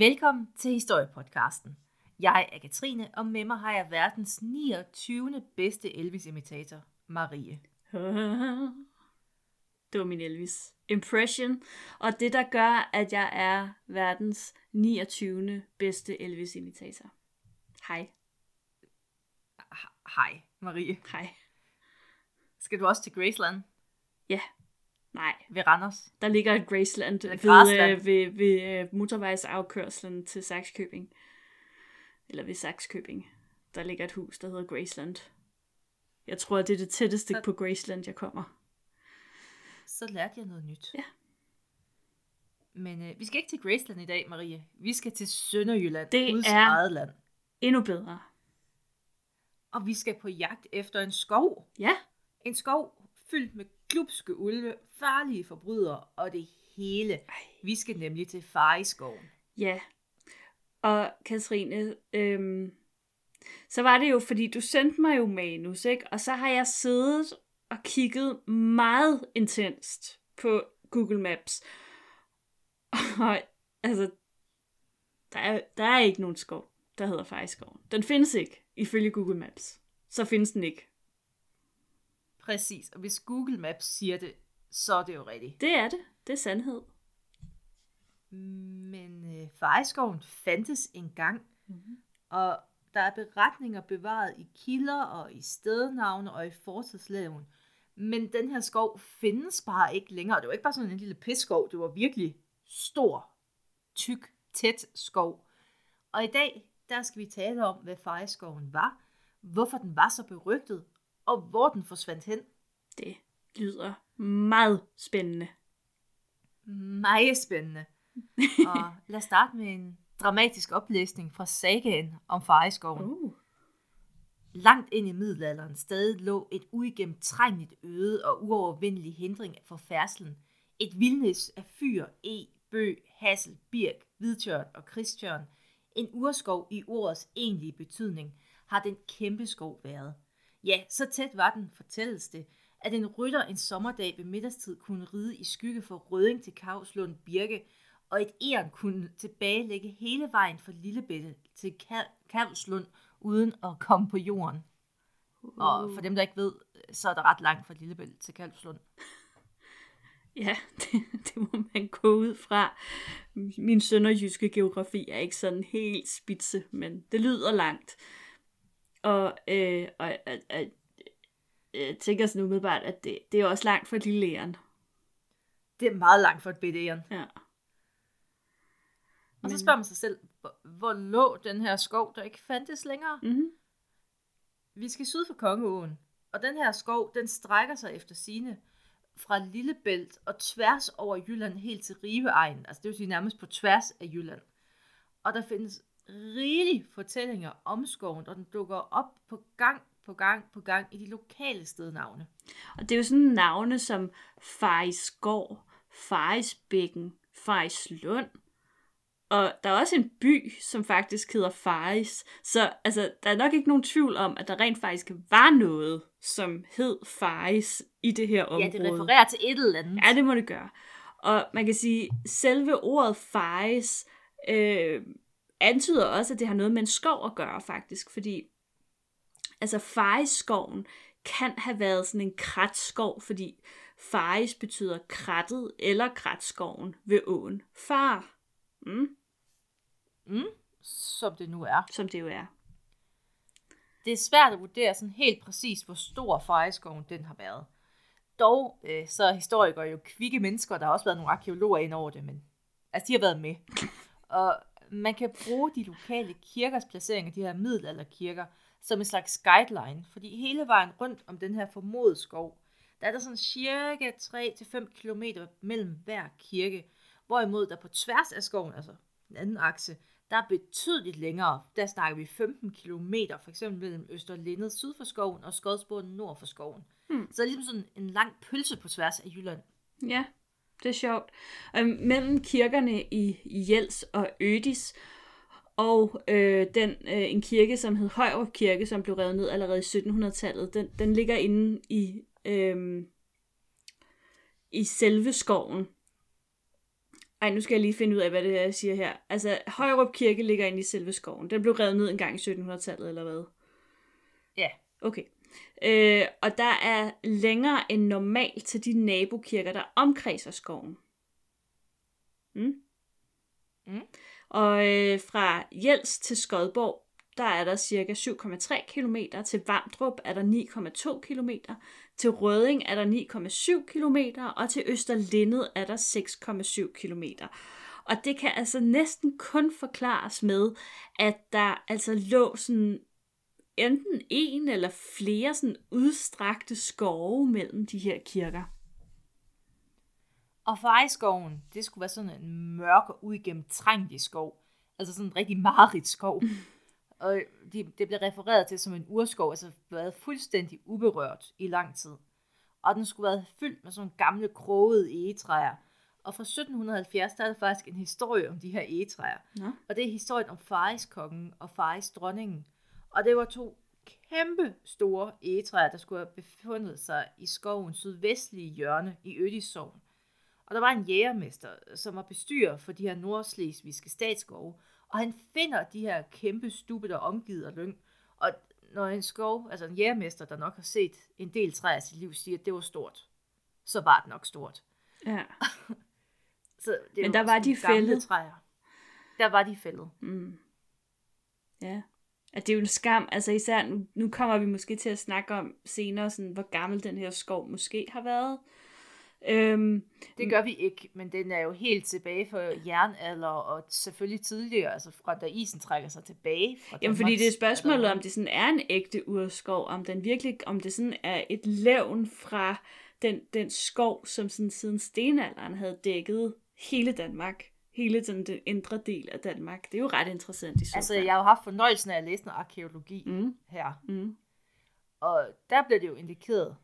Velkommen til Historiepodcasten. Jeg er Katrine, og med mig har jeg verdens 29. bedste Elvis-imitator, Marie. Det var min Elvis impression. Og det, der gør, at jeg er verdens 29. bedste Elvis-imitator. Hej. Hej, Marie. Hej. Skal du også til Graceland Ja. Nej. ved Randers? Der ligger et Graceland ved, øh, ved, ved øh, motorvejsafkørslen til Saxkøbing. Eller ved Saxkøbing. Der ligger et hus, der hedder Graceland. Jeg tror, det er det tætteste Så- på Graceland, jeg kommer. Så lærte jeg noget nyt. Ja. Men øh, vi skal ikke til Graceland i dag, Marie. Vi skal til Sønderjylland, Det Guds er- eget land. Endnu bedre. Og vi skal på jagt efter en skov. Ja. En skov fyldt med glupske ulve, farlige forbrydere og det hele. Ej. Vi skal nemlig til Fareskoven. Ja. Og Katrine, øhm, så var det jo, fordi du sendte mig jo manus, ikke? Og så har jeg siddet og kigget meget intenst på Google Maps. Og altså, der er, der er ikke nogen skov, der hedder Fejskoven. Den findes ikke, ifølge Google Maps. Så findes den ikke. Præcis, og hvis Google Maps siger det, så er det jo rigtigt. Det er det. Det er sandhed. Men øh, Fareskoven fandtes engang, Mm-hmm. og der er beretninger bevaret i kilder og i stednavne og i fortidslæven. Men den her skov findes bare ikke længere. Det var ikke bare sådan en lille pisskov, det var virkelig stor, tyk, tæt skov. Og i dag, der skal vi tale om, hvad Fareskoven var, hvorfor den var så berygtet, og hvor den forsvandt hen. Det lyder meget spændende. Meget spændende. Og lad os starte med en dramatisk oplæsning fra sagaen om Fareskoven. Uh. Langt ind i middelalderen stadig lå et uigennemtrængeligt øde og uovervindelig hindring for færdselen. Et vildnis af fyr, e, bøg, hassel, birk, hvidtjørn og kristjørn. En urskov i ordets egentlige betydning har den kæmpe skov været. Ja, så tæt var den, fortælles det, at en rytter en sommerdag ved middagstid kunne ride i skygge for Røding til Kavslund Birke, og et æren kunne tilbagelægge hele vejen fra Lillebætte til Ka- Kavslund uden at komme på jorden. Og for dem, der ikke ved, så er der ret langt fra Lillebælt til Kalvslund. Ja, det, det må man gå ud fra. Min sønderjyske geografi er ikke sådan helt spidse, men det lyder langt. Og, øh, og, og, og jeg tænker sådan umiddelbart, at det, det er også langt fra lille æren. Det er meget langt for et bitte æren. Ja. Og så spørger man sig selv, hvor, hvor lå den her skov, der ikke fandtes længere? Mm-hmm. Vi skal syd for Kongeåen, og den her skov, den strækker sig efter sine fra Lillebælt og tværs over Jylland helt til Riveegnen. Altså det vil sige nærmest på tværs af Jylland. Og der findes rigelige fortællinger om skoven, og den dukker op på gang på gang på gang i de lokale stednavne. Og det er jo sådan navne som Fejsgård, Fejsbækken, Fejslund. Og der er også en by, som faktisk hedder Fejs. Så altså, der er nok ikke nogen tvivl om, at der rent faktisk var noget, som hed Fejs i det her område. Ja, det refererer til et eller andet. Ja, det må det gøre. Og man kan sige, selve ordet fejs øh, antyder også, at det har noget med en skov at gøre, faktisk. Fordi altså fejsskoven kan have været sådan en kratskov, fordi fejs betyder krattet eller kratskoven ved åen. Far, mm, Mm, som det nu er. som det jo er. Det er svært at vurdere sådan helt præcis, hvor stor Fareskoven den har været. Dog øh, så er historikere jo kvikke mennesker, der har også været nogle arkeologer ind over det, men altså de har været med. Og man kan bruge de lokale kirkers placering, de her middelalderkirker, som en slags guideline, fordi hele vejen rundt om den her formodede skov, der er der sådan cirka 3-5 km mellem hver kirke, hvorimod der på tværs af skoven, altså den anden akse, der er betydeligt længere. Der snakker vi 15 km, for eksempel mellem Østerlindet syd for skoven og Skodsboden nord for skoven. Hmm. Så det er ligesom sådan en lang pølse på tværs af Jylland. Ja, det er sjovt. Øhm, mellem kirkerne i Jels og Ødis, og øh, den, øh, en kirke, som hed Højrup Kirke, som blev revet ned allerede i 1700-tallet, den, den ligger inde i, øh, i selve skoven. Ej, nu skal jeg lige finde ud af, hvad det er, jeg siger her. Altså, Højrup Kirke ligger inde i selve skoven. Den blev revet ned en gang i 1700-tallet, eller hvad? Ja. Okay. Øh, og der er længere end normalt til de nabokirker, der omkredser skoven. Mm? Mm. Og øh, fra Jels til Skodborg, der er der cirka 7,3 km. Til Vamdrup er der 9,2 km. Til Røding er der 9,7 km. Og til Østerlindet er der 6,7 km. Og det kan altså næsten kun forklares med, at der altså lå sådan enten en eller flere sådan udstrakte skove mellem de her kirker. Og Fejskoven, det skulle være sådan en mørk og uigennemtrængelig skov. Altså sådan en rigtig mareridt skov. og de, det blev refereret til som en urskov, altså været fuldstændig uberørt i lang tid. Og den skulle være fyldt med sådan gamle krogede egetræer. Og fra 1770, der er der faktisk en historie om de her egetræer. Nå. Og det er historien om Fariskongen og Faris dronningen. Og det var to kæmpe store egetræer, der skulle have befundet sig i skovens sydvestlige hjørne i Ødisovn. Og der var en jægermester, som var bestyrer for de her nordslesvigske statsskove, og han finder de her kæmpe stube, der er omgivet af lyng. Og når en skov, altså en jægermester, der nok har set en del træer i sit liv, siger, at det var stort, så var det nok stort. Ja. Så det Men der var de fældet. Træer. Der var de fældet. Mm. Ja. At det er jo en skam, altså især nu, nu kommer vi måske til at snakke om senere, sådan, hvor gammel den her skov måske har været. Øhm, Det gør vi ikke, men den er jo helt tilbage for jernalder, og selvfølgelig tidligere, altså fra da isen trækker sig tilbage. Fra jamen fordi det er spørgsmålet, om det sådan er en ægte urskov, om den virkelig, om det sådan er et levn fra den, den skov, som sådan siden stenalderen havde dækket hele Danmark. Hele den, den indre del af Danmark. Det er jo ret interessant i så Altså, jeg har jo haft fornøjelsen af at læse noget arkeologi Mm. her, Mm. og der blev det jo indikeret,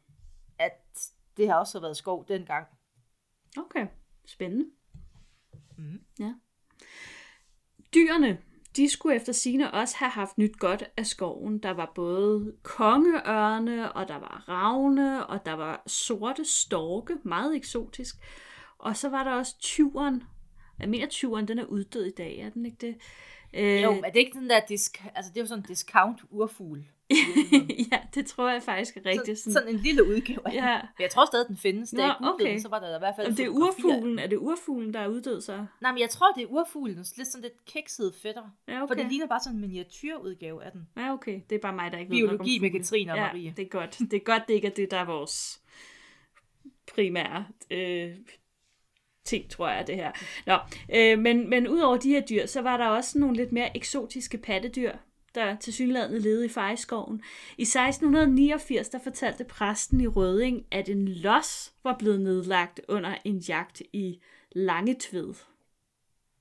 at det har også været skov dengang. Okay, spændende. Mhm. Ja. Dyrene, de skulle efter sine også have haft nyt godt af skoven. Der var både kongeørne, og der var ravne, og der var sorte storke, meget eksotisk. Og så var der også tyveren. Tyveren, den er uddød i dag, er den ikke det? Øh, Jo, er det ikke den der, disk- altså det er jo sådan en discount urfugl. ja, det tror jeg faktisk er rigtigt. sådan, sådan en lille udgave. Ja. Men jeg tror stadig, den findes. Da Nå, jeg googlede okay. den, så var der i hvert fald Om det er urfuglen, er det urfuglen, der er uddød så? Nej, men jeg tror, det er urfuglen. Lidt sådan lidt kiksede fætter. Ja, For det okay. ligner bare sådan en miniatyrudgave af den. Ja, okay. Det er bare mig, der ikke ved nok om Biologi med. Katrine og ja, Marie. det er godt. Det er godt, det ikke er det, der er vores primære øh, ting, tror jeg, det her. Nå, øh, men, men udover de her dyr, så var der også nogle lidt mere eksotiske pattedyr, der til synlandet levede i Fejskoven. I 1689, der fortalte præsten i Røding, at en los var blevet nedlagt under en jagt i Langetved.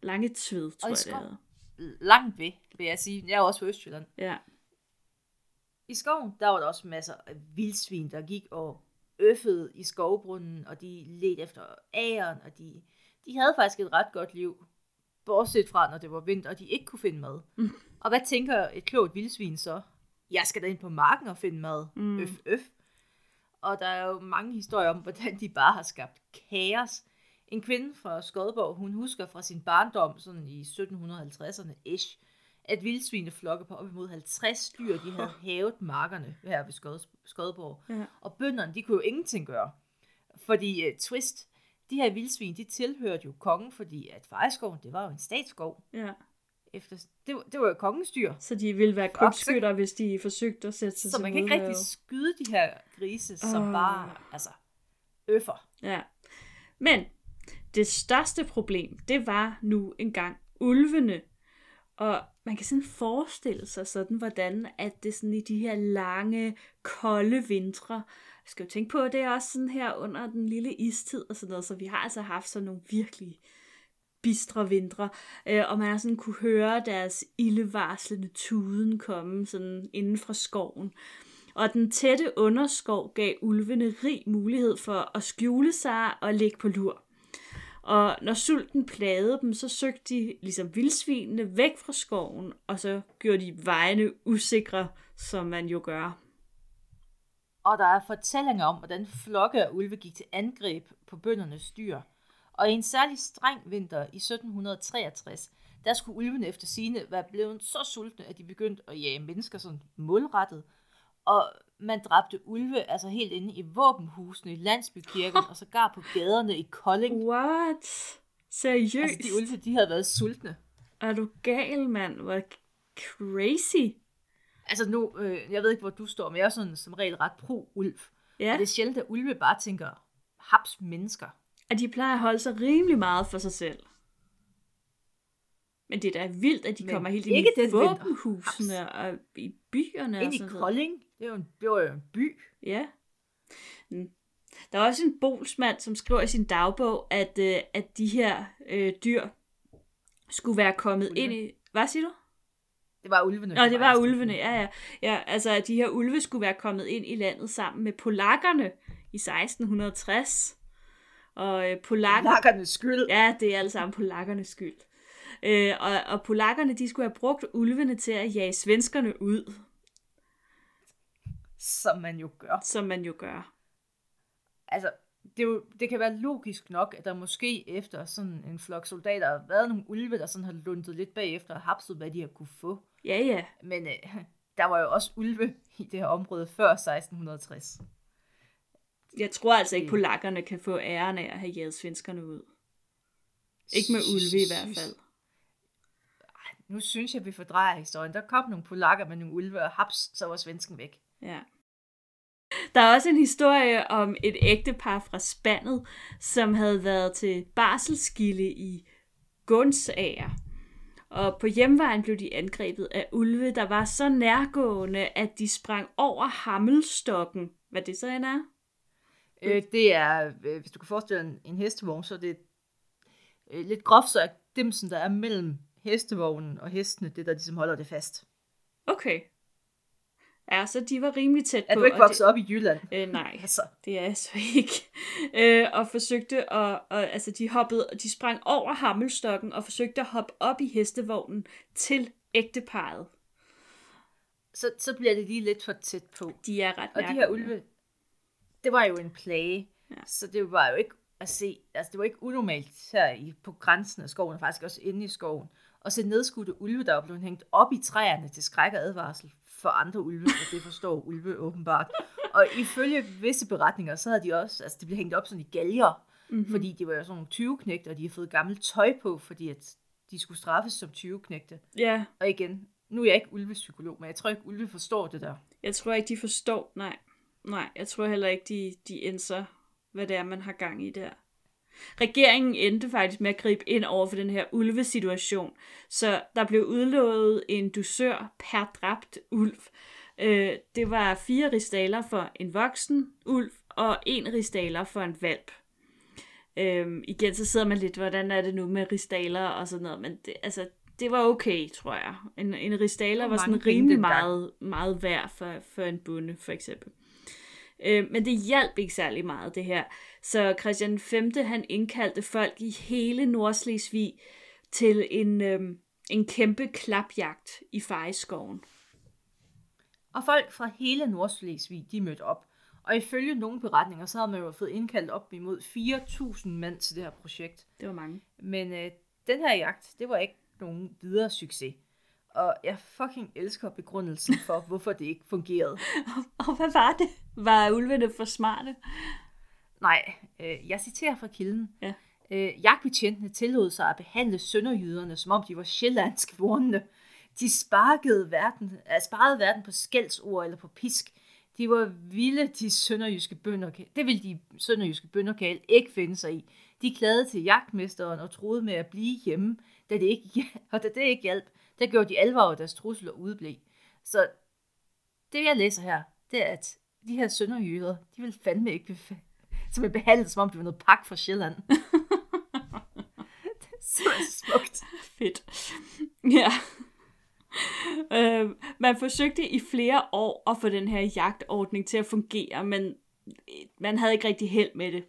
Langetved, tror jeg, det hedder. Langt ved, vil jeg sige. Jeg er også fra Østjylland. Ja. I skoven, der var der også masser af vildsvin, der gik og øffede i skovbrunden, og de ledte efter æren, og de, de havde faktisk et ret godt liv. Bortset fra, når det var vinter, og de ikke kunne finde mad. Mm. Og hvad tænker et klogt vildsvin så? Jeg skal da ind på marken og finde mad. Mm. Øf, øf. Og der er jo mange historier om, hvordan de bare har skabt kaos. En kvinde fra Skodborg, hun husker fra sin barndom, sådan i 1750'erne ish, at vildsvineflokke på op imod 50 dyr, de havde hævet markerne her ved Skod- Skodborg. Ja. Og bønderne, de kunne jo ingenting gøre. Fordi uh, twist, de her vildsvin, de tilhørte jo kongen, fordi at Fejskoven, det var jo en statsskov. ja. Efter, det, var, det var jo kongens dyr. Så de ville være krybskytter, hvis de forsøgte at sætte sig Så man kan ikke rigtig skyde de her grise, som Åh. bare, altså, øffer. Ja. Men det største problem, det var nu engang ulvene. Og man kan sådan forestille sig sådan, hvordan at det sådan i de her lange, kolde vintre, jeg skal jo tænke på, at det er også sådan her under den lille istid og sådan noget, så vi har altså haft sådan nogle virkelig bistre vintre, øh, og man har sådan kunne høre deres ildevarslende tuden komme sådan inden fra skoven. Og den tætte underskov gav ulvene rig mulighed for at skjule sig og ligge på lur. Og når sulten plagede dem, så søgte de, ligesom vildsvinene, væk fra skoven, og så gjorde de vejene usikre, som man jo gør. Og der er fortællinger om, hvordan flokke af ulve gik til angreb på bøndernes dyr. Og i en særlig streng vinter i 1763, der skulle ulvene efter sine være blevet så sultne, at de begyndte at jage mennesker sådan målrettet. Og man dræbte ulve altså helt inde i våbenhusene i landsbykirken, og så gar på gaderne i Kolding. What? Seriøst? Altså, de ulve, de havde været sultne. Er du gal, mand? Hvor crazy. Altså nu, øh, jeg ved ikke, hvor du står, men jeg er sådan som regel ret pro-ulv. Ja, Og det er sjældent, at ulve bare tænker, haps mennesker. og de plejer at holde sig rimelig meget for sig selv. Men det er da vildt, at de Men kommer helt ind i våbenhusene og i byerne. Ind og i sådan noget. Kolding, det, jo en, det var jo en by. Ja. Mm. Der er også en bolsmand, som skriver i sin dagbog, at, øh, at de her øh, dyr skulle være kommet Ulve. ind i... Hvad siger du? Det var ulvene. Nå, det var ulvene, ja, ja. ja. altså, at de her ulve skulle være kommet ind i landet sammen med polakkerne i 1660. Og øh, polakker... Lakkernes skyld. Ja, det er alle sammen polakkernes skyld. Øh, og, og polakkerne, de skulle have brugt ulvene til at jage svenskerne ud, Som man jo gør. som man jo gør. Altså, det, er jo, det kan være logisk nok, at der måske efter sådan en flok soldater har været nogle ulve, der sådan har lundet lidt bagefter og hapset, hvad de har kunne få. Ja, ja. Men øh, der var jo også ulve i det her område før 1660. Jeg tror altså ikke, polakkerne kan få æren af at have jaget svenskerne ud. Ikke med ulve i hvert fald. Nu synes jeg, vi fordrejer historien. Der kom nogle polakker med nogle ulve, og haps, så var svensken væk. Ja. Der er også en historie om et ægtepar fra Spandet, som havde været til barselskilde i Gunsager. Og på hjemvejen blev de angrebet af ulve, der var så nærgående, at de sprang over hammelstokken. Hvad det så end er? Øh, det er, øh, hvis du kan forestille dig en, en hestevogn, så er det øh, lidt groft sagt dimsen, der er mellem hestevognen og hestene, det der ligesom holder det fast. Okay. Ja, så de var rimelig tæt på. Er du ikke vokset op i Jylland? Det, øh, nej. Altså, Det er jeg så ikke. Øh, og forsøgte at, og, altså de hoppede, de sprang over hammelstokken og forsøgte at hoppe op i hestevognen til ægteparet. så, så bliver det lige lidt for tæt på. De er ret Og de her ulve, det var jo en plage. Ja. Så det var jo ikke at se, altså det var ikke unormalt her i, på grænsen af skoven, og faktisk også inde i skoven, og se nedskudte ulve, der var blevet hængt op i træerne til skræk og advarsel for andre ulve, og det forstår ulve åbenbart. Og ifølge visse beretninger, så havde de også, altså det blev hængt op sådan i galger, Mhm. mm-hmm. fordi de var jo sådan nogle 20 og de havde fået gammelt tøj på, fordi at de skulle straffes som 20 Ja, Og igen, nu er jeg ikke ulvepsykolog, men jeg tror ikke, ulve forstår det der. jeg tror ikke, de forstår. Nej, nej jeg tror heller ikke, de, de indser, hvad det er, man har gang i der. Regeringen endte faktisk med at gribe ind over for den her ulvesituation, så der blev udlovet en dusør per dræbt ulv. Øh, det var fire ristaler for en voksen ulv, og en ristaler for en valp. Øhm, igen, så sidder man lidt, hvordan er det nu med ristaler og sådan noget, men det, altså, det var okay, tror jeg. En, en ristaler var sådan rimelig meget, meget værd for, for en bunde, for eksempel. Øh, men det hjalp ikke særlig meget, det her. Så Christian 5. han indkaldte folk i hele Nordslesvig til en, øhm, en kæmpe klapjagt i Fejskoven. Og folk fra hele Nordslesvig, de mødte op. Og ifølge nogle beretninger, så havde man jo fået indkaldt op imod 4.000 mand til det her projekt. Det var mange. Men øh, den her jagt, det var ikke nogen videre succes. Og jeg fucking elsker begrundelsen for, hvorfor det ikke fungerede. Og hvad var det? Var ulvene for smarte? Nej, øh, jeg citerer fra kilden. Ja. Øh, jagtbetjentene tillod sig at behandle sønderjyderne, som om de var sjællandsk vorne. De sparkede verden, øh, sparede verden på skældsord eller på pisk. De var vilde, de sønderjyske bønder. Det ville de sønderjyske bønderkal ikke finde sig i. De klagede til jagtmesteren og troede med at blive hjemme, da det ikke, og da det ikke hjalp, der gjorde de alvor af deres trusler udeblev. Så det, jeg læser her, det er, at de her sønderjyder, de vil fandme ikke befa- som er behandlet, som om de var noget pak fra Sjælland. det er så smukt. Fedt. Ja. Øh, man forsøgte i flere år at få den her jagtordning til at fungere, men øh, man havde ikke rigtig held med det.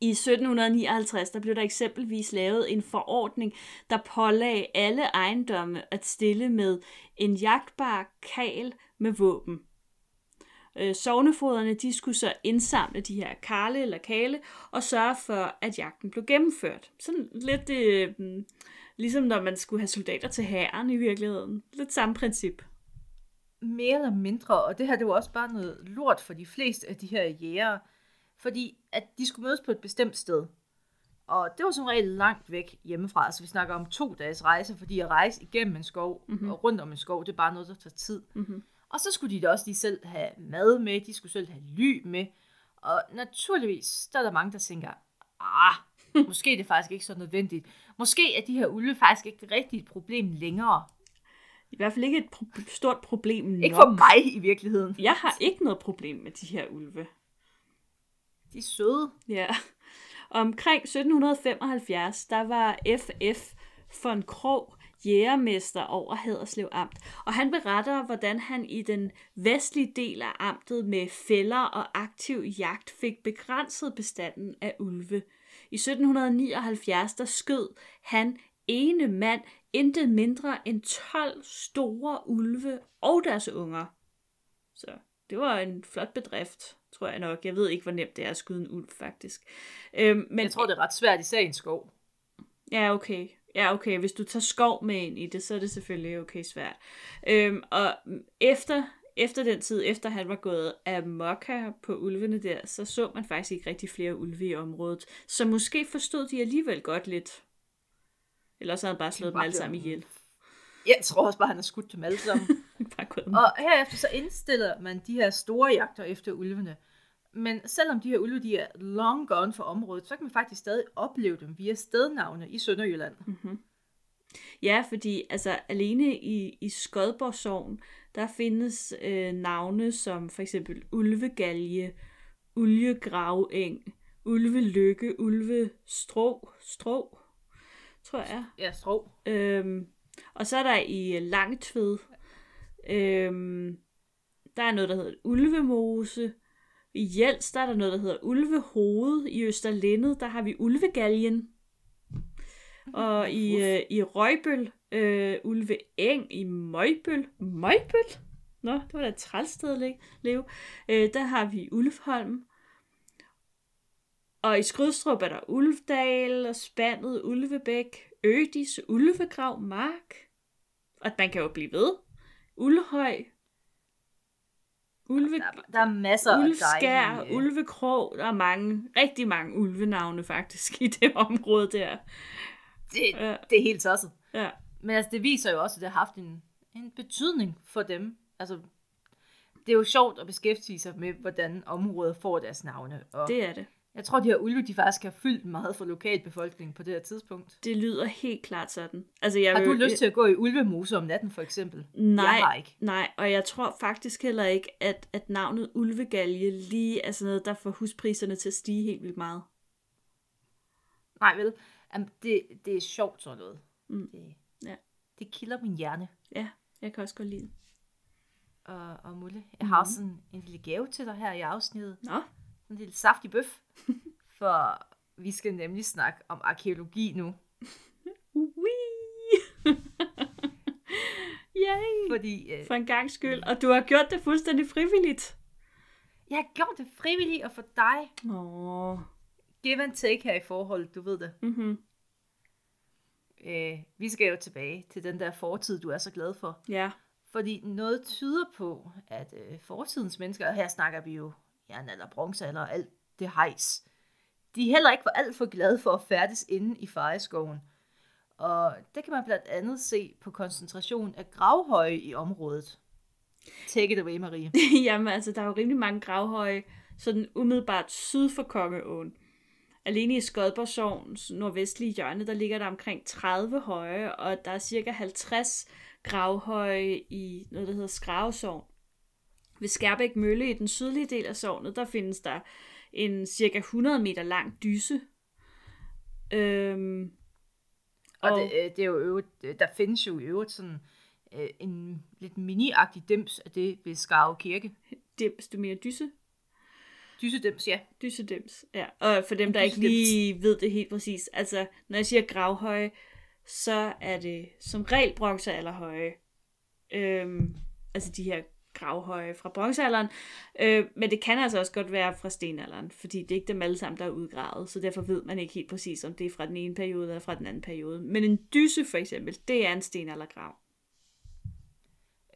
I 1759 der blev der eksempelvis lavet en forordning, der pålagde alle ejendomme at stille med en jagtbar kal med våben. Øh, sovnefoderne, de skulle så indsamle de her karle eller kale, og sørge for, at jagten blev gennemført. Sådan lidt øh, ligesom når man skulle have soldater til hæren i virkeligheden. Lidt samme princip. mere eller mindre, og det her det var også bare noget lort for de fleste af de her jægere, fordi at de skulle mødes på et bestemt sted. Og det var som regel langt væk hjemmefra, altså vi snakker om to dages rejse, fordi at rejse igennem en skov mm-hmm. og rundt om en skov, det er bare noget, der tager tid. Mm-hmm. Og så skulle de da også lige selv have mad med, de skulle selv have ly med, og naturligvis, der er der mange, der tænker, ah, måske er det faktisk ikke så nødvendigt. Måske er de her ulve faktisk ikke rigtig et problem længere. I hvert fald ikke et pro- stort problem nok. Ikke for mig i virkeligheden. Jeg har ikke noget problem med de her ulve. De er søde. Ja. Omkring 1775, der var F.F. von Krog jægermester over Haderslev Amt, og han beretter, hvordan han i den vestlige del af amtet med fælder og aktiv jagt fik begrænset bestanden af ulve. I 1779, der skød han ene mand intet mindre end 12 store ulve og deres unger. Så det var en flot bedrift, tror jeg nok. Jeg ved ikke, hvor nemt det er at skyde en ulv, faktisk. Øhm, men Jeg tror, det er ret svært, i en skov. Ja, okay. Ja, okay. Hvis du tager skov med ind i det, så er det selvfølgelig okay svært. Øhm, og efter, efter den tid, efter han var gået af mokka på ulvene der, så så man faktisk ikke rigtig flere ulve i området. Så måske forstod de alligevel godt lidt. Eller så havde han bare slået dem alle sammen ihjel. Jeg tror også bare, han har skudt dem alle sammen. bare og herefter så indstiller man de her store jagter efter ulvene. Men selvom de her ulve de er long gone for området, så kan man faktisk stadig opleve dem via stednavne i Sønderjylland. Ja, fordi altså alene i, i Skodborg Sogn, der findes øh, navne som for eksempel Ulvegalje, Ulvegraveng, Ulvelykke, Ulvestrå, Strå, tror jeg. Ja, strå. Øhm, og så er der i Langtved, øhm, der er noget, der hedder Ulvemose. I Jels, der er der noget, der hedder Ulvehoved. I Østerlindet, der har vi Ulvegaljen. Og i, øh, i Røgbøl, øh, Ulveeng i Møgbøl. Møgbøl? Nå, det var da et trælsted at le- leve. Øh, der har vi Ulfholm. Og i Skrydstrup er der Ulvdal og Spandet, Ulvebæk, Ødis, Ulvegrav, Mark. Og man kan jo blive ved. Ulhøj. Ulve, Der, er- der er masser af Ulvskær, dejlige... øh, Ulvekrog. Der er mange, rigtig mange ulvenavne faktisk i det område der. Det, Ja. det er helt tosset. Ja. Men altså, det viser jo også, at det har haft en, en betydning for dem. Altså, det er jo sjovt at beskæftige sig med, hvordan området får deres navne. Og Det er det. Jeg tror, de her ulve, de faktisk har fyldt meget for lokalbefolkningen på det her tidspunkt. Det lyder helt klart sådan. Altså, jeg Har du vil- lyst til at gå i ulvemose om natten, for eksempel? Nej, Jeg har ikke. nej, og jeg tror faktisk heller ikke, at, at navnet Ulvegalje lige er sådan noget, der får huspriserne til at stige helt vildt meget. Nej, vel? Jamen, det, det er sjovt sådan noget. Mm. Det, Ja. det kilder min hjerne. Ja, jeg kan også godt lide det. Og, og Mulle, jeg har også sådan en lille gave til dig her i afsnittet. Nå, en lille saftig bøf. For vi skal nemlig snakke om arkeologi nu. Wee! Yay! Fordi øh, For en gang skyld. Og du har gjort det fuldstændig frivilligt. jeg har gjort det frivilligt, og for dig, Åh. give and take her i forholdet, du ved det. Mm-hmm. Øh, vi skal jo tilbage til den der fortid, du er så glad for. Ja. Fordi noget tyder på, at øh, fortidens mennesker, og her snakker vi jo jernalder, bronzealder og alt det hejs, de heller ikke var alt for glade for at færdes inde i fareskoven. Og det kan man blandt andet se på koncentrationen af gravhøje i området. Take it away, Marie. Jamen, altså, der er jo rimelig mange gravhøje, sådan umiddelbart syd for Kongeåen. Alene i Skodborgsovens nordvestlige hjørne, der ligger der omkring 30 høje, og der er cirka 50 gravhøje i noget, der hedder Skravesovn. Ved Skærbæk Mølle i den sydlige del af sognet, der findes der en cirka 100 meter lang dyse. Øhm, Og Og- det, øh, det er jo øvrigt, øh, der findes jo i øvrigt sådan øh, en lidt mini-agtig dims af det ved Skarve Kirke. dims, du mener dyse? Dysedims, ja. Dysedems, ja. Og for dem, der ikke dysedems. lige ved det helt præcis, altså, når jeg siger gravhøje, så er det som regel bronzealderhøje. Øhm, altså de her gravhøje fra bronzealderen, øh, men det kan altså også godt være fra stenalderen, fordi det er ikke dem alle sammen, der er udgravet, så derfor ved man ikke helt præcis, om det er fra den ene periode eller fra den anden periode. Men en dyse for eksempel, det er en stenaldergrav.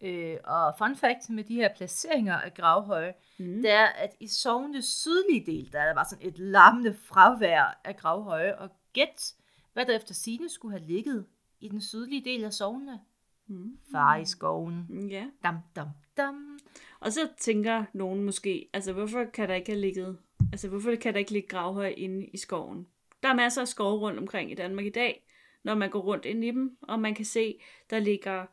Øh, og fun fact med de her placeringer af gravhøje, mm. det er, at i sovnets sydlige del, der er der bare sådan et larmende fravær af gravhøje, og gæt, hvad der efter sine skulle have ligget i den sydlige del af sovnene. Mm. Far i skoven. Ja. Dam, dam, dam. Og så tænker nogen måske, altså hvorfor kan der ikke have ligget, altså hvorfor kan der ikke ligge gravhøj inde i skoven? Der er masser af skove rundt omkring i Danmark i dag, når man går rundt ind i dem, og man kan se, der ligger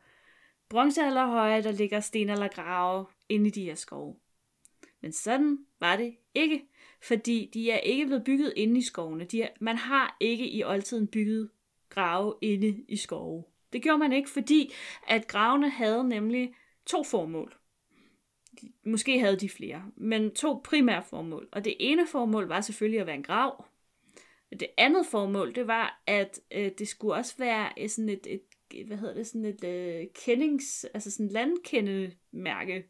bronzealderhøje, der ligger stenaldergrave inde i de her skove. Men sådan var det ikke, fordi de er ikke blevet bygget inde i skovene. De er, man har ikke i oldtiden bygget grave inde i skove. Det gjorde man ikke, fordi at gravene havde nemlig to formål. Måske havde de flere, men to primære formål. Og det ene formål var selvfølgelig at være en grav. Det andet formål, det var, at øh, det skulle også være øh, sådan et, et hvad hedder det, sådan et øh, kendings, altså sådan et landkendemærke,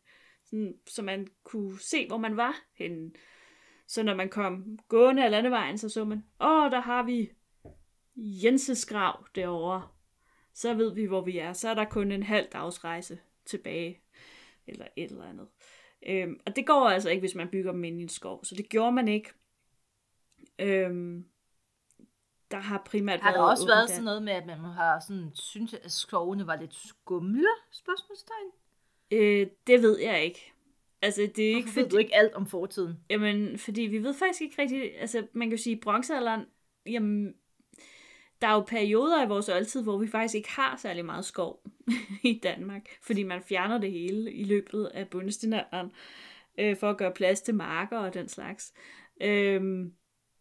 sådan, så man kunne se, hvor man var henne. Så når man kom gående af landevejen, så så man, åh, der har vi Jenses grav derovre. Så ved vi, hvor vi er. Så er der kun en halv dags rejse tilbage. Eller et eller andet. Øhm, og det går altså ikke, hvis man bygger dem ind i en skov. Så det gjorde man ikke. Øhm, der har primært Har været der også åbent været sådan noget med, at man har sådan, synes, at skovene var lidt skumle? Spørgsmålstegn. Øh, det ved jeg ikke. Altså, det er ikke Hvorfor ved fordi... du ikke alt om fortiden? Jamen, fordi vi ved faktisk ikke rigtig... Altså, man kan jo sige, bronzealderen... Jamen, der er jo perioder i vores oldtid, hvor vi faktisk ikke har særlig meget skov i Danmark, fordi man fjerner det hele i løbet af bundestenalderen, øh, for at gøre plads til marker og den slags. Øhm,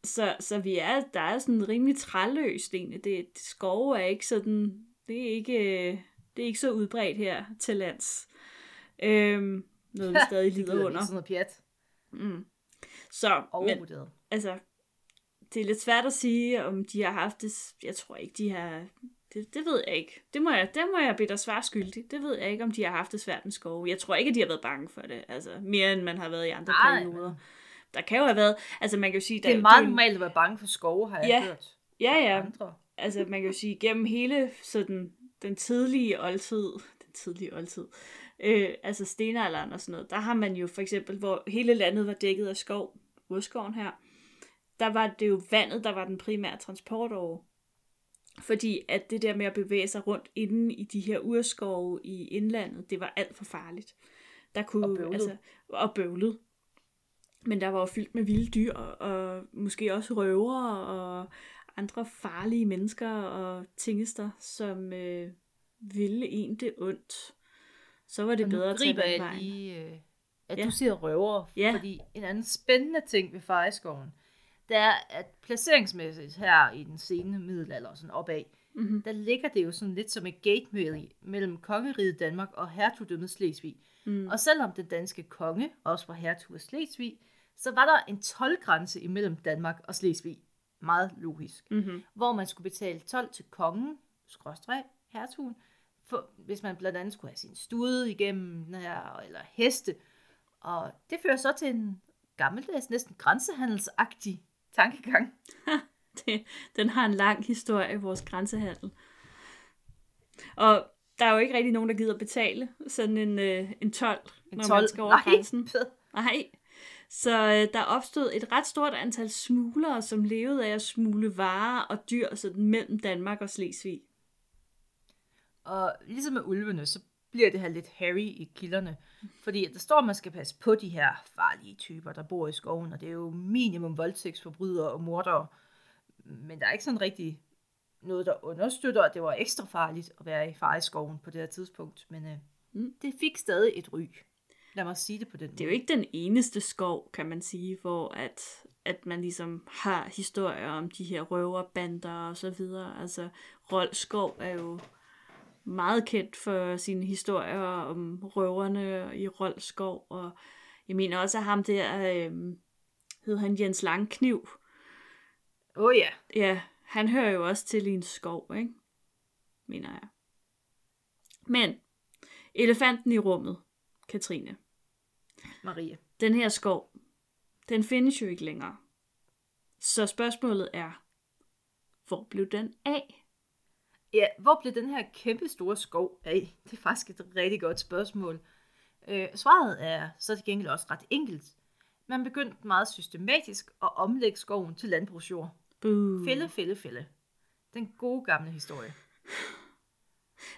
så, så vi er, der er sådan rimelig træløst egentlig. Det, det skove er ikke sådan, det er ikke, øh, det er ikke så udbredt her til lands. Øhm, noget vi stadig lider under. Sådan noget pjat. Mm. Så, men, altså, det er lidt svært at sige, om de har haft det. Jeg tror ikke, de har... Det, det ved jeg ikke. Det må jeg, det må jeg bede dig svare skyldig. Det ved jeg ikke, om de har haft det svært med skove. Jeg tror ikke, at de har været bange for det. Altså, mere end man har været i andre Nej, perioder. Der kan jo have været... Altså, man kan jo sige... Det er der, meget jo- normalt at være bange for skove, har jeg Ja. hørt. Ja, ja. Andre. Altså, man kan jo sige, gennem hele sådan, den tidlige oldtid, den tidlige oldtid, øh, altså stenalderen og sådan noget, der har man jo for eksempel, hvor hele landet var dækket af skov, urskoven her, der var det jo vandet, der var den primære transport over. Fordi at det der med at bevæge sig rundt inde i de her urskove i indlandet, det var alt for farligt. Der kunne, Og bøvlet. Altså, og bøvlet. Men der var jo fyldt med vilde dyr, og, måske også røver og andre farlige mennesker og tingester, som øh, ville en det ondt. Så var det Og bedre at tage den vejen. lige, øh, at Ja. du siger røver, Ja. fordi en anden spændende ting ved Fareskoven, det er, at placeringsmæssigt her i den sene middelalder, sådan opad, Mhm. der ligger det jo sådan lidt som et gateway mellem kongeriget Danmark og hertugdømmet Slesvig. Mm. Og selvom den danske konge også var hertug af Slesvig, så var der en tolvgrænse imellem Danmark og Slesvig. Meget logisk. Mm-hmm. Hvor man skulle betale 12 til kongen, skråstreg, hertugen, for, hvis man blandt andet skulle have sin stude igennem, eller heste. Og det fører så til en gammeldags, næsten grænsehandelsagtig tankegang. Det, den har en lang historie, vores grænsehandel. Og der er jo ikke rigtig nogen, der gider betale sådan en, øh, en 12, En når 12, man skal over nej, grænsen. Nej. Så øh, der opstod et ret stort antal smuglere, som levede af at smule varer og dyr sådan mellem Danmark og Slesvig. Og ligesom med ulvene, så bliver det her lidt hairy i kilderne. Fordi der står, at man skal passe på de her farlige typer, der bor i skoven. Og det er jo minimum voldtægtsforbrydere og mordere. Men der er ikke sådan rigtig noget, der understøtter, at det var ekstra farligt at være i far i skoven på det her tidspunkt. Men øh, Mm. det fik stadig et ry. Lad mig sige det på den Det er jo ikke den eneste skov, kan man sige, hvor at, at man ligesom har historier om de her røverbander og så videre. Altså, Rold Skov er jo meget kendt for sine historier om røverne i Rold Skov, og jeg mener også, at ham der, øh, hed han Jens Langkniv, Åh oh, ja. Ja, han hører jo også til i en skov, ikke? Mener jeg. Men elefanten i rummet, Katrine, Marie. den her skov, den findes jo ikke længere. Så spørgsmålet er, hvor blev den af? Ja, hvor blev den her kæmpe store skov af? Det er faktisk et rigtig godt spørgsmål. Øh, svaret er så til gengæld også ret enkelt. Man begyndte meget systematisk at omlægge skoven til landbrugsjord. Boo. Fælde, fælde, fælde. Den gode gamle historie.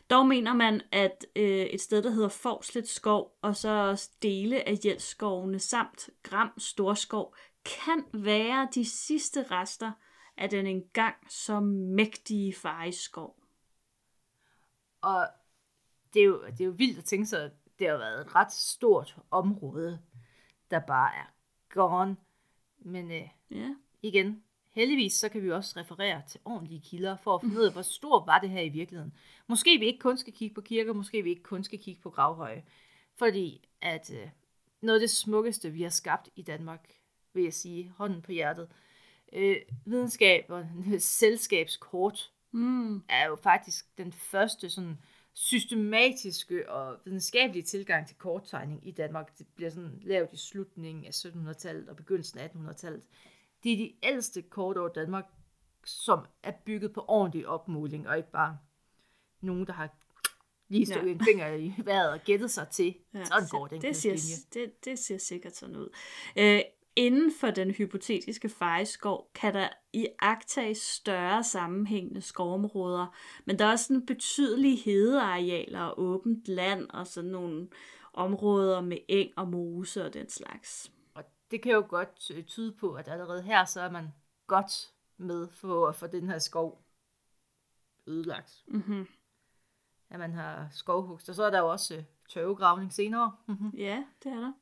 Dog mener man, at øh, et sted, der hedder Forslet Skov, og så også dele af Jelskovene samt Gram Storskov, kan være de sidste rester af den engang så mægtige fejeskov. Og det er, jo, det er jo vildt at tænke sig, at det har været et ret stort område, der bare er gone. Men øh, Ja. igen, heldigvis så kan vi også referere til ordentlige kilder, for at finde ud af, hvor stor var det her i virkeligheden. Måske vi ikke kun skal kigge på kirker, måske vi ikke kun skal kigge på gravhøje. Fordi at øh, noget af det smukkeste, vi har skabt i Danmark, vil jeg sige, hånden på hjertet, øh, videnskab og selskabskort, Mm. er jo faktisk den første sådan systematiske og videnskabelige tilgang til korttegning i Danmark. Det bliver sådan lavet i slutningen af 1700-tallet og begyndelsen af 1800-tallet. Det er de ældste kort over Danmark, som er bygget på ordentlig opmåling, og ikke bare nogen, der har lige stukket Ja. en finger i vejret og gættet sig til. Ja, Sådan så går den det, ser, det, det ser sikkert sådan ud. Øh, inden for den hypotetiske fejeskov kan der i agtages større sammenhængende skovområder, men der er også sådan betydelige hedearealer og åbent land og sådan nogle områder med eng og mose og den slags. Og det kan jo godt øh, tyde på, at allerede her, så er man godt med for at få den her skov ødelagt. Mm-hmm. at man har skovhugst. Og så er der jo også øh, tørvegravning senere. Mhm. Ja, det er der.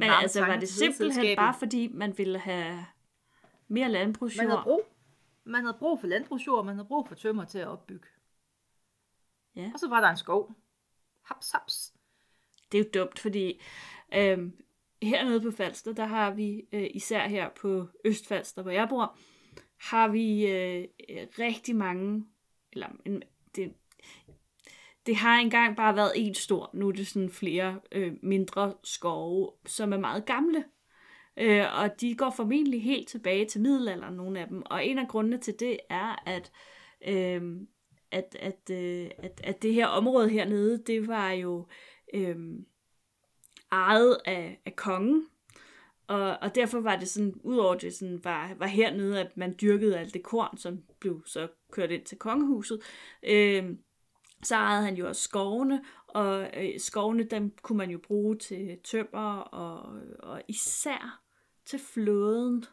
Men altså, var det simpelthen bare fordi, man ville have mere Man havde landbrugsjord? brug. Man havde brug for landbrugsjord, man havde brug for tømmer til at opbygge. Ja. Og så var der en skov. Haps, haps. Det er jo dumt, fordi øhm, hernede på Falster, der har vi, øh, især her på Østfalster, hvor jeg bor, har vi øh, øh, rigtig mange, eller en, det, har engang bare været en stor, nu er det sådan flere øh, mindre skove, som er meget gamle. Øh, og de går formentlig helt tilbage til middelalderen, nogle af dem. Og en af grundene til det er, at, øh, at, at, øh, at, at det her område hernede, det var jo øh, ejet af, af kongen. Og, og derfor var det sådan, udover det sådan var, var hernede, at man dyrkede alt det korn, som blev så kørt ind til kongehuset, øh, så ejede han jo også skovene, og øh, skovene, dem kunne man jo bruge til tømmer, og, og især til flåden.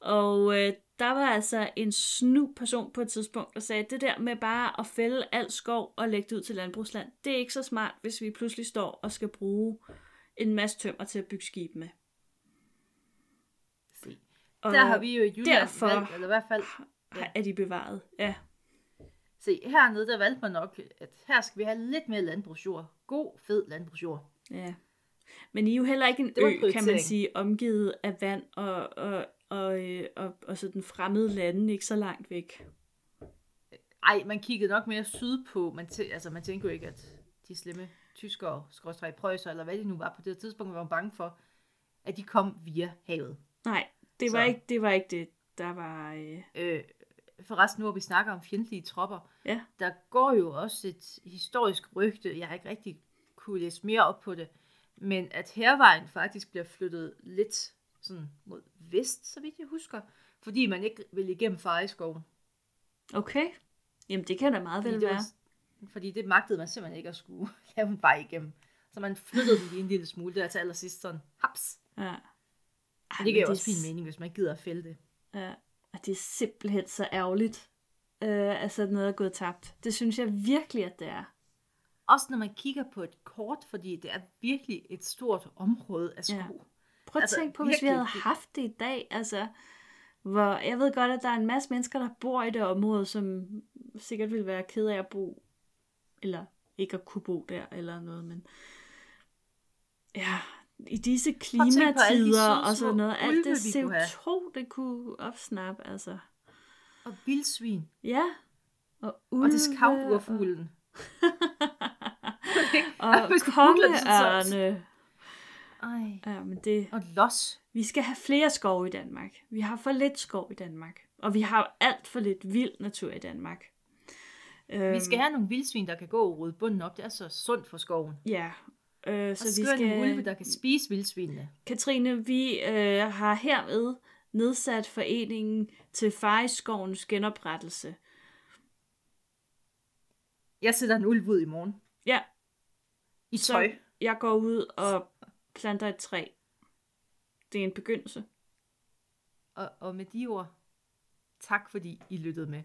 Og øh, der var altså en snu person på et tidspunkt, der sagde, det der med bare at fælde al skov og lægge det ud til landbrugsland, det er ikke så smart, hvis vi pludselig står og skal bruge en masse tømmer til at bygge skib med. Se. Og Der har vi jo i Jylland derfor- valgt, eller i hvert fald, ja. er de bevaret. Ja. Se, hernede, der valgte man nok, at her skal vi have lidt mere landbrugsjord. God, fed landbrugsjord. Ja. Men I er jo heller ikke en ø, kan man sige, omgivet af vand og, og, og, øh, og, og sådan fremmede lande ikke så langt væk. Ej, man kiggede nok mere sydpå. Man, tæ- altså, man tænker jo ikke, at de slemme tyskere, skråstrej prøjser, eller hvad de nu var på det tidspunkt, var man bange for, at de kom via havet. Nej, det var, Så. ikke, det var ikke det, der var... Øh, Øh, forresten, nu hvor vi snakker om fjendtlige tropper, ja. der går jo også et historisk rygte, jeg har ikke rigtig kunne læse mere op på det, men at hervejen faktisk bliver flyttet lidt sådan mod vest, så vidt jeg husker, fordi man ikke vil igennem Fareskoven. Okay. Jamen, det kan da meget Fordi vel være. var, fordi det magtede man simpelthen ikke at skulle lave en vej igennem. Så man flyttede den lige en lille smule der til allersidst sådan, haps. Ja. Ej, Men det giver jo også fin mening, hvis man gider at fælde det. Ja, og det er simpelthen så ærgerligt, øh, at sådan noget er gået tabt. Det synes jeg virkelig, at det er. Også når man kigger på et kort, fordi det er virkelig et stort område af skov. Ja. Ja. Prøv at Altså, tænke på, hvis vi virkelig, havde det- haft det i dag. Altså, hvor jeg ved godt, at der er en masse mennesker, der bor i det område, som sikkert ville være ked af at bo, eller ikke at kunne bo der, eller noget, men ja, i disse klimatider og små sådan noget, alt det vi kunne have. CO2, det kunne opsnappe, altså. Og vildsvin. Ja, og Og ulve. det skavdurfuglen. og så- kongeørne. Ej. Ja, men det, Og los. vi skal have flere skov i Danmark. Vi har for lidt skov i Danmark. Og vi har alt for lidt vild natur i Danmark. Øhm, Vi skal have nogle vildsvin, der kan gå og rode bunden op. Det er så sundt for skoven. Ja. Øh, så så vi skal nogle ulve, der kan spise vildsvinene. Katrine, vi øh, har herved nedsat foreningen til Fariskovens genoprettelse. Jeg sætter en ulv ud i morgen. Ja, I så tøj. jeg går ud og planter et træ. Det er en begyndelse. Og, og med de ord, tak fordi I lyttede med.